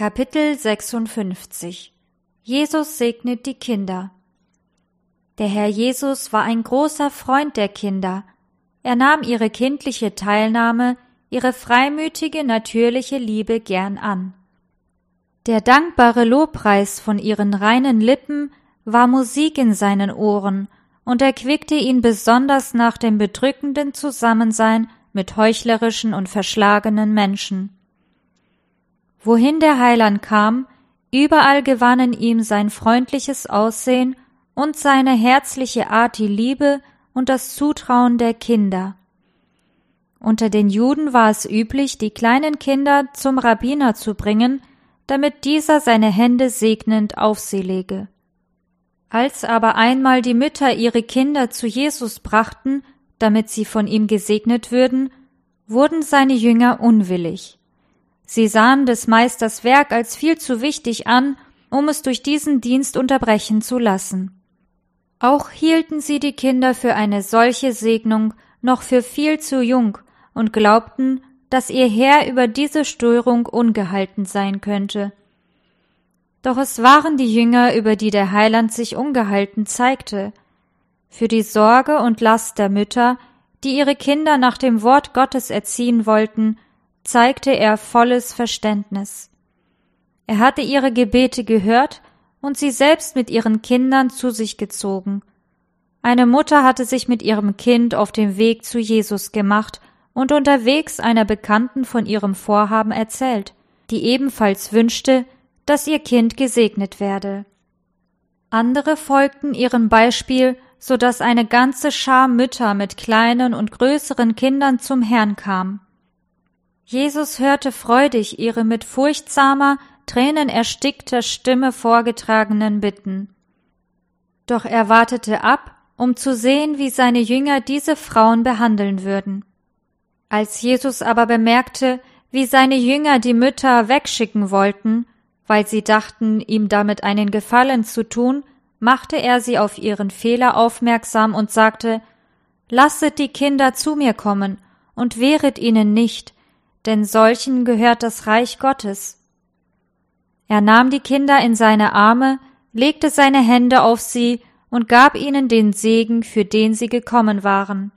Kapitel 56 Jesus segnet die Kinder. Der Herr Jesus war ein großer Freund der Kinder. Er nahm ihre kindliche Teilnahme, ihre freimütige, natürliche Liebe gern an. Der dankbare Lobpreis von ihren reinen Lippen war Musik in seinen Ohren und erquickte ihn besonders nach dem bedrückenden Zusammensein mit heuchlerischen und verschlagenen Menschen. Wohin der Heiland kam, überall gewannen ihm sein freundliches Aussehen und seine herzliche Art die Liebe und das Zutrauen der Kinder. Unter den Juden war es üblich, die kleinen Kinder zum Rabbiner zu bringen, damit dieser seine Hände segnend auf sie lege. Als aber einmal die Mütter ihre Kinder zu Jesus brachten, damit sie von ihm gesegnet würden, wurden seine Jünger unwillig. Sie sahen des Meisters Werk als viel zu wichtig an, um es durch diesen Dienst unterbrechen zu lassen. Auch hielten sie die Kinder für eine solche Segnung noch für viel zu jung und glaubten, dass ihr Herr über diese Störung ungehalten sein könnte. Doch es waren die Jünger, über die der Heiland sich ungehalten zeigte. Für die Sorge und Last der Mütter, die ihre Kinder nach dem Wort Gottes erziehen wollten, zeigte er volles Verständnis. Er hatte ihre Gebete gehört und sie selbst mit ihren Kindern zu sich gezogen. Eine Mutter hatte sich mit ihrem Kind auf dem Weg zu Jesus gemacht und unterwegs einer Bekannten von ihrem Vorhaben erzählt, die ebenfalls wünschte, dass ihr Kind gesegnet werde. Andere folgten ihrem Beispiel, so dass eine ganze Schar Mütter mit kleinen und größeren Kindern zum Herrn kam. Jesus hörte freudig ihre mit furchtsamer, tränenerstickter Stimme vorgetragenen Bitten. Doch er wartete ab, um zu sehen, wie seine Jünger diese Frauen behandeln würden. Als Jesus aber bemerkte, wie seine Jünger die Mütter wegschicken wollten, weil sie dachten, ihm damit einen Gefallen zu tun, machte er sie auf ihren Fehler aufmerksam und sagte Lasset die Kinder zu mir kommen und wehret ihnen nicht, denn solchen gehört das Reich Gottes. Er nahm die Kinder in seine Arme, legte seine Hände auf sie und gab ihnen den Segen, für den sie gekommen waren.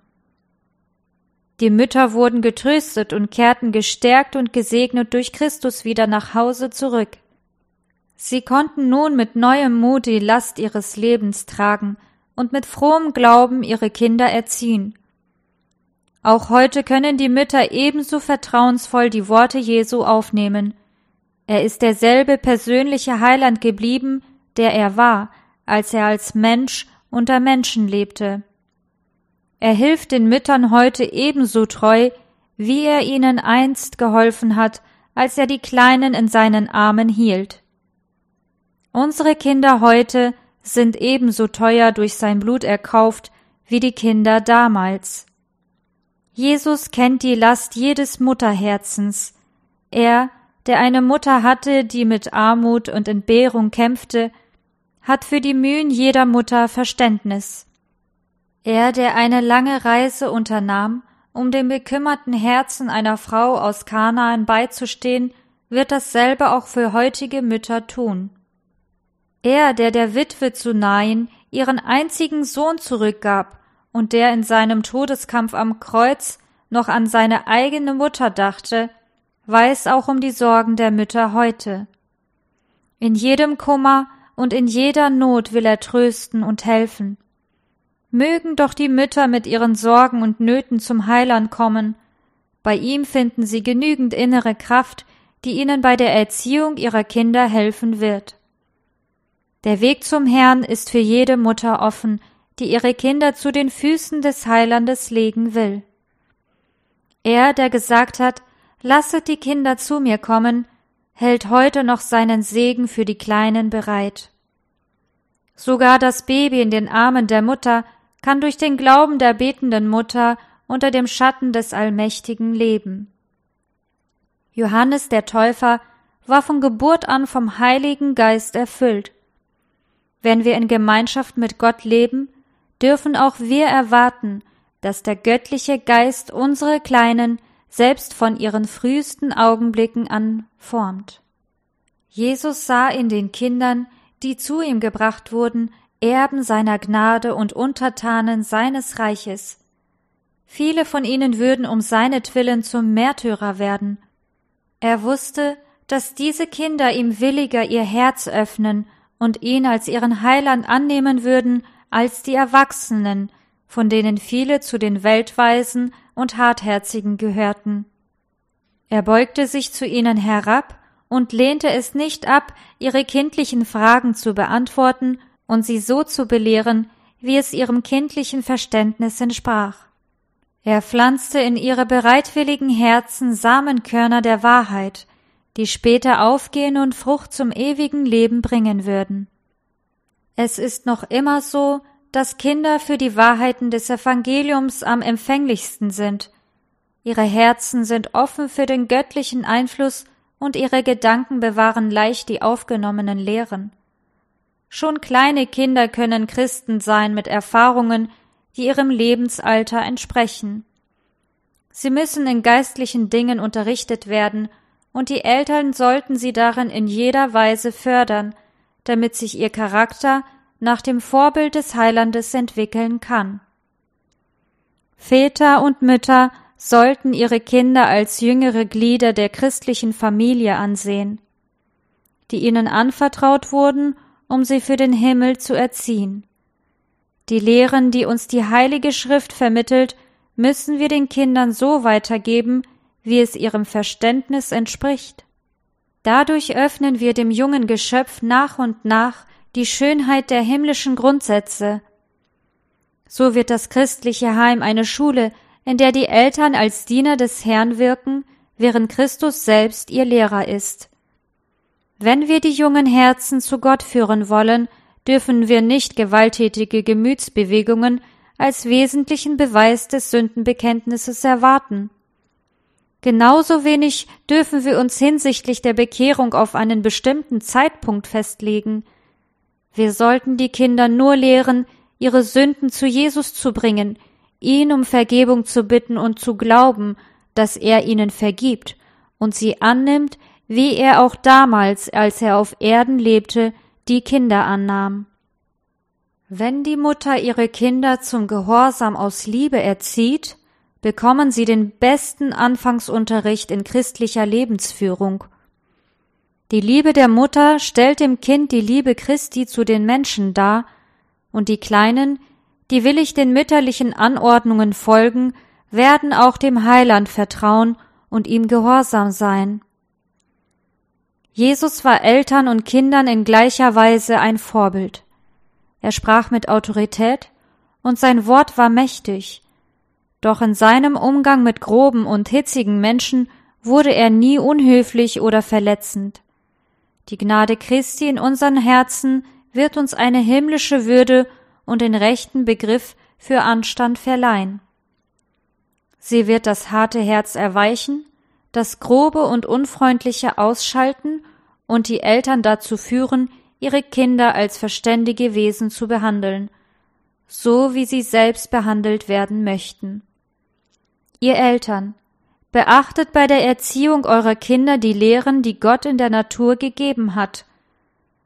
Die Mütter wurden getröstet und kehrten gestärkt und gesegnet durch Christus wieder nach Hause zurück. Sie konnten nun mit neuem Mut die Last ihres Lebens tragen und mit frohem Glauben ihre Kinder erziehen. Auch heute können die Mütter ebenso vertrauensvoll die Worte Jesu aufnehmen. Er ist derselbe persönliche Heiland geblieben, der er war, als er als Mensch unter Menschen lebte. Er hilft den Müttern heute ebenso treu, wie er ihnen einst geholfen hat, als er die Kleinen in seinen Armen hielt. Unsere Kinder heute sind ebenso teuer durch sein Blut erkauft wie die Kinder damals. Jesus kennt die Last jedes Mutterherzens. Er, der eine Mutter hatte, die mit Armut und Entbehrung kämpfte, hat für die Mühen jeder Mutter Verständnis. Er, der eine lange Reise unternahm, um dem bekümmerten Herzen einer Frau aus Kanaan beizustehen, wird dasselbe auch für heutige Mütter tun. Er, der der Witwe zu Nain ihren einzigen Sohn zurückgab und der in seinem Todeskampf am Kreuz noch an seine eigene Mutter dachte, weiß auch um die Sorgen der Mütter heute. In jedem Kummer und in jeder Not will er trösten und helfen. Mögen doch die Mütter mit ihren Sorgen und Nöten zum Heiland kommen, bei ihm finden sie genügend innere Kraft, die ihnen bei der Erziehung ihrer Kinder helfen wird. Der Weg zum Herrn ist für jede Mutter offen, die ihre Kinder zu den Füßen des Heilandes legen will. Er, der gesagt hat, lasset die Kinder zu mir kommen, hält heute noch seinen Segen für die Kleinen bereit. Sogar das Baby in den Armen der Mutter kann durch den Glauben der betenden Mutter unter dem Schatten des Allmächtigen leben. Johannes der Täufer war von Geburt an vom Heiligen Geist erfüllt. Wenn wir in Gemeinschaft mit Gott leben, dürfen auch wir erwarten, dass der göttliche Geist unsere Kleinen selbst von ihren frühesten Augenblicken an formt. Jesus sah in den Kindern, die zu ihm gebracht wurden, Erben seiner Gnade und Untertanen seines Reiches. Viele von ihnen würden um seinetwillen zum Märtyrer werden. Er wusste, dass diese Kinder ihm williger ihr Herz öffnen und ihn als ihren Heiland annehmen würden als die Erwachsenen, von denen viele zu den Weltweisen und Hartherzigen gehörten. Er beugte sich zu ihnen herab und lehnte es nicht ab, ihre kindlichen Fragen zu beantworten und sie so zu belehren, wie es ihrem kindlichen Verständnis entsprach. Er pflanzte in ihre bereitwilligen Herzen Samenkörner der Wahrheit, die später aufgehen und Frucht zum ewigen Leben bringen würden. Es ist noch immer so, dass Kinder für die Wahrheiten des Evangeliums am empfänglichsten sind. Ihre Herzen sind offen für den göttlichen Einfluss und ihre Gedanken bewahren leicht die aufgenommenen Lehren. Schon kleine Kinder können Christen sein mit Erfahrungen, die ihrem Lebensalter entsprechen. Sie müssen in geistlichen Dingen unterrichtet werden, und die Eltern sollten sie darin in jeder Weise fördern, damit sich ihr Charakter nach dem Vorbild des Heilandes entwickeln kann. Väter und Mütter sollten ihre Kinder als jüngere Glieder der christlichen Familie ansehen, die ihnen anvertraut wurden, um sie für den Himmel zu erziehen. Die Lehren, die uns die Heilige Schrift vermittelt, müssen wir den Kindern so weitergeben, wie es ihrem Verständnis entspricht. Dadurch öffnen wir dem jungen Geschöpf nach und nach die Schönheit der himmlischen Grundsätze. So wird das christliche Heim eine Schule, in der die Eltern als Diener des Herrn wirken, während Christus selbst ihr Lehrer ist. Wenn wir die jungen Herzen zu Gott führen wollen, dürfen wir nicht gewalttätige Gemütsbewegungen als wesentlichen Beweis des Sündenbekenntnisses erwarten. Genauso wenig dürfen wir uns hinsichtlich der Bekehrung auf einen bestimmten Zeitpunkt festlegen. Wir sollten die Kinder nur lehren, ihre Sünden zu Jesus zu bringen, ihn um Vergebung zu bitten und zu glauben, dass er ihnen vergibt und sie annimmt, wie er auch damals, als er auf Erden lebte, die Kinder annahm. Wenn die Mutter ihre Kinder zum Gehorsam aus Liebe erzieht, bekommen sie den besten Anfangsunterricht in christlicher Lebensführung. Die Liebe der Mutter stellt dem Kind die Liebe Christi zu den Menschen dar, und die Kleinen, die willig den mütterlichen Anordnungen folgen, werden auch dem Heiland vertrauen und ihm gehorsam sein. Jesus war Eltern und Kindern in gleicher Weise ein Vorbild. Er sprach mit Autorität, und sein Wort war mächtig. Doch in seinem Umgang mit groben und hitzigen Menschen wurde er nie unhöflich oder verletzend. Die Gnade Christi in unseren Herzen wird uns eine himmlische Würde und den rechten Begriff für Anstand verleihen. Sie wird das harte Herz erweichen das Grobe und Unfreundliche ausschalten und die Eltern dazu führen, ihre Kinder als verständige Wesen zu behandeln, so wie sie selbst behandelt werden möchten. Ihr Eltern, beachtet bei der Erziehung eurer Kinder die Lehren, die Gott in der Natur gegeben hat.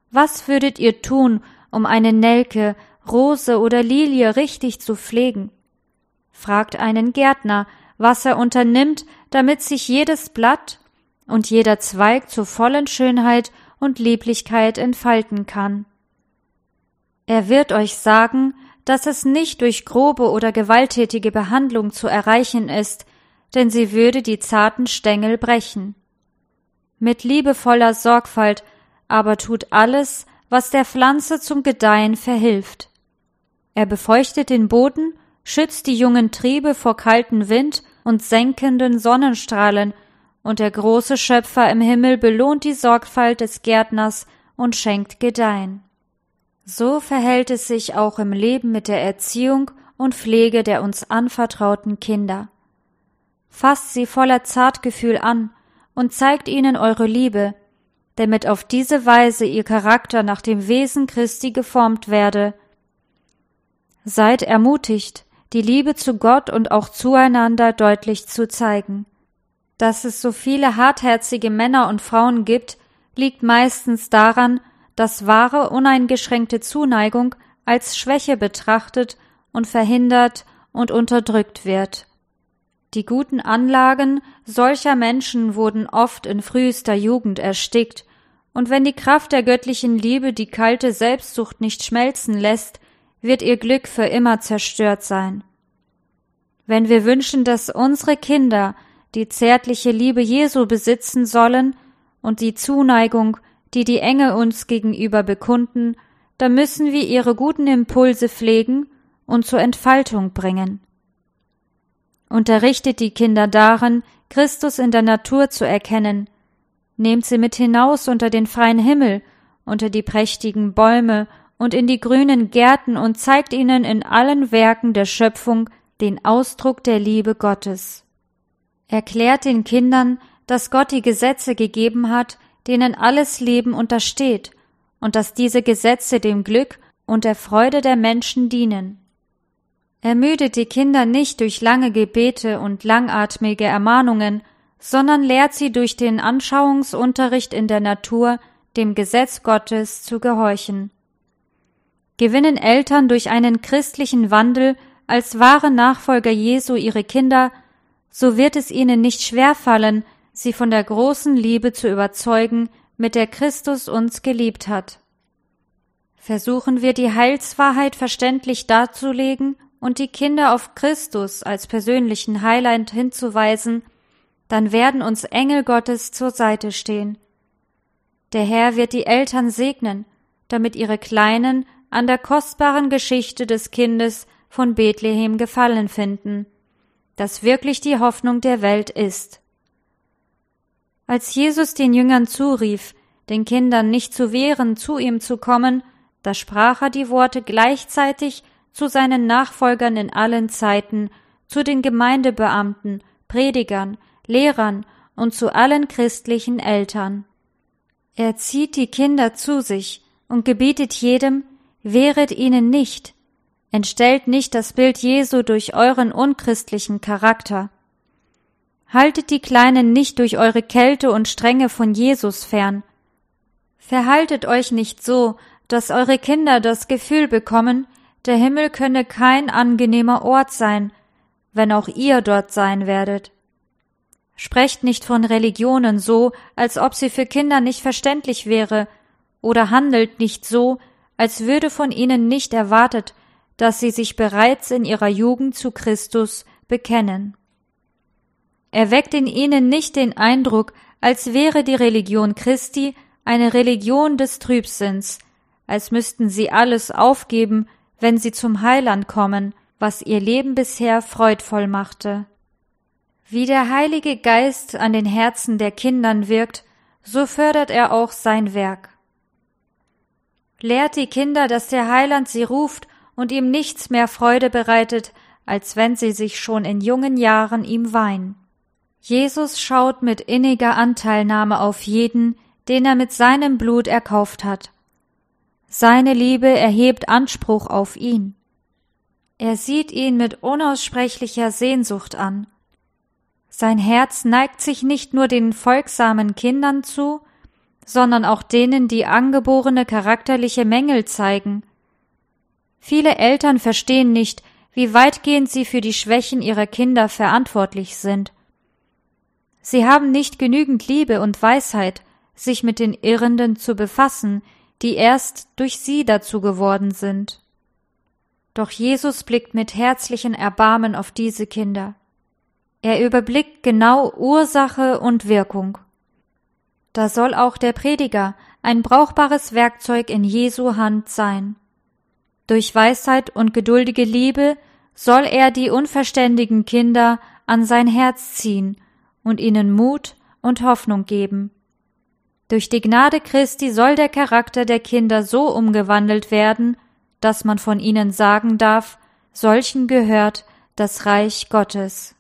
Was würdet ihr tun, um eine Nelke, Rose oder Lilie richtig zu pflegen? Fragt einen Gärtner, was er unternimmt, damit sich jedes Blatt und jeder Zweig zur vollen Schönheit und Lieblichkeit entfalten kann. Er wird euch sagen, dass es nicht durch grobe oder gewalttätige Behandlung zu erreichen ist, denn sie würde die zarten Stängel brechen. Mit liebevoller Sorgfalt aber tut alles, was der Pflanze zum Gedeihen verhilft. Er befeuchtet den Boden, schützt die jungen Triebe vor kalten Wind und senkenden Sonnenstrahlen, und der große Schöpfer im Himmel belohnt die Sorgfalt des Gärtners und schenkt Gedeihen. So verhält es sich auch im Leben mit der Erziehung und Pflege der uns anvertrauten Kinder. Fasst sie voller Zartgefühl an und zeigt ihnen eure Liebe, damit auf diese Weise ihr Charakter nach dem Wesen Christi geformt werde. Seid ermutigt, die Liebe zu Gott und auch zueinander deutlich zu zeigen. Dass es so viele hartherzige Männer und Frauen gibt, liegt meistens daran, dass wahre uneingeschränkte Zuneigung als Schwäche betrachtet und verhindert und unterdrückt wird. Die guten Anlagen solcher Menschen wurden oft in frühester Jugend erstickt, und wenn die Kraft der göttlichen Liebe die kalte Selbstsucht nicht schmelzen lässt, wird ihr Glück für immer zerstört sein. Wenn wir wünschen, dass unsere Kinder die zärtliche Liebe Jesu besitzen sollen und die Zuneigung, die die Engel uns gegenüber bekunden, dann müssen wir ihre guten Impulse pflegen und zur Entfaltung bringen. Unterrichtet die Kinder darin, Christus in der Natur zu erkennen, nehmt sie mit hinaus unter den freien Himmel, unter die prächtigen Bäume und in die grünen Gärten und zeigt ihnen in allen Werken der Schöpfung den Ausdruck der Liebe Gottes. Erklärt den Kindern, dass Gott die Gesetze gegeben hat, denen alles Leben untersteht, und dass diese Gesetze dem Glück und der Freude der Menschen dienen. Ermüdet die Kinder nicht durch lange Gebete und langatmige Ermahnungen, sondern lehrt sie durch den Anschauungsunterricht in der Natur, dem Gesetz Gottes zu gehorchen. Gewinnen Eltern durch einen christlichen Wandel als wahre Nachfolger Jesu ihre Kinder, so wird es ihnen nicht schwerfallen, sie von der großen Liebe zu überzeugen, mit der Christus uns geliebt hat. Versuchen wir die Heilswahrheit verständlich darzulegen und die Kinder auf Christus als persönlichen Heiland hinzuweisen, dann werden uns Engel Gottes zur Seite stehen. Der Herr wird die Eltern segnen, damit ihre Kleinen an der kostbaren Geschichte des Kindes von Bethlehem gefallen finden, das wirklich die Hoffnung der Welt ist. Als Jesus den Jüngern zurief, den Kindern nicht zu wehren, zu ihm zu kommen, da sprach er die Worte gleichzeitig zu seinen Nachfolgern in allen Zeiten, zu den Gemeindebeamten, Predigern, Lehrern und zu allen christlichen Eltern. Er zieht die Kinder zu sich und gebietet jedem, wehret ihnen nicht, entstellt nicht das Bild Jesu durch euren unchristlichen Charakter. Haltet die Kleinen nicht durch eure Kälte und Strenge von Jesus fern. Verhaltet euch nicht so, dass eure Kinder das Gefühl bekommen, der Himmel könne kein angenehmer Ort sein, wenn auch ihr dort sein werdet. Sprecht nicht von Religionen so, als ob sie für Kinder nicht verständlich wäre, oder handelt nicht so, als würde von ihnen nicht erwartet, dass sie sich bereits in ihrer Jugend zu Christus bekennen. Erweckt in ihnen nicht den Eindruck, als wäre die Religion Christi eine Religion des Trübsinns, als müssten sie alles aufgeben, wenn sie zum Heiland kommen, was ihr Leben bisher freudvoll machte. Wie der Heilige Geist an den Herzen der Kindern wirkt, so fördert er auch sein Werk. Lehrt die Kinder, dass der Heiland sie ruft und ihm nichts mehr Freude bereitet, als wenn sie sich schon in jungen Jahren ihm weihen. Jesus schaut mit inniger Anteilnahme auf jeden, den er mit seinem Blut erkauft hat. Seine Liebe erhebt Anspruch auf ihn. Er sieht ihn mit unaussprechlicher Sehnsucht an. Sein Herz neigt sich nicht nur den folgsamen Kindern zu, sondern auch denen, die angeborene charakterliche Mängel zeigen. Viele Eltern verstehen nicht, wie weitgehend sie für die Schwächen ihrer Kinder verantwortlich sind. Sie haben nicht genügend Liebe und Weisheit, sich mit den Irrenden zu befassen, die erst durch sie dazu geworden sind. Doch Jesus blickt mit herzlichen Erbarmen auf diese Kinder. Er überblickt genau Ursache und Wirkung. Da soll auch der Prediger ein brauchbares Werkzeug in Jesu Hand sein. Durch Weisheit und geduldige Liebe soll er die unverständigen Kinder an sein Herz ziehen und ihnen Mut und Hoffnung geben. Durch die Gnade Christi soll der Charakter der Kinder so umgewandelt werden, dass man von ihnen sagen darf, solchen gehört das Reich Gottes.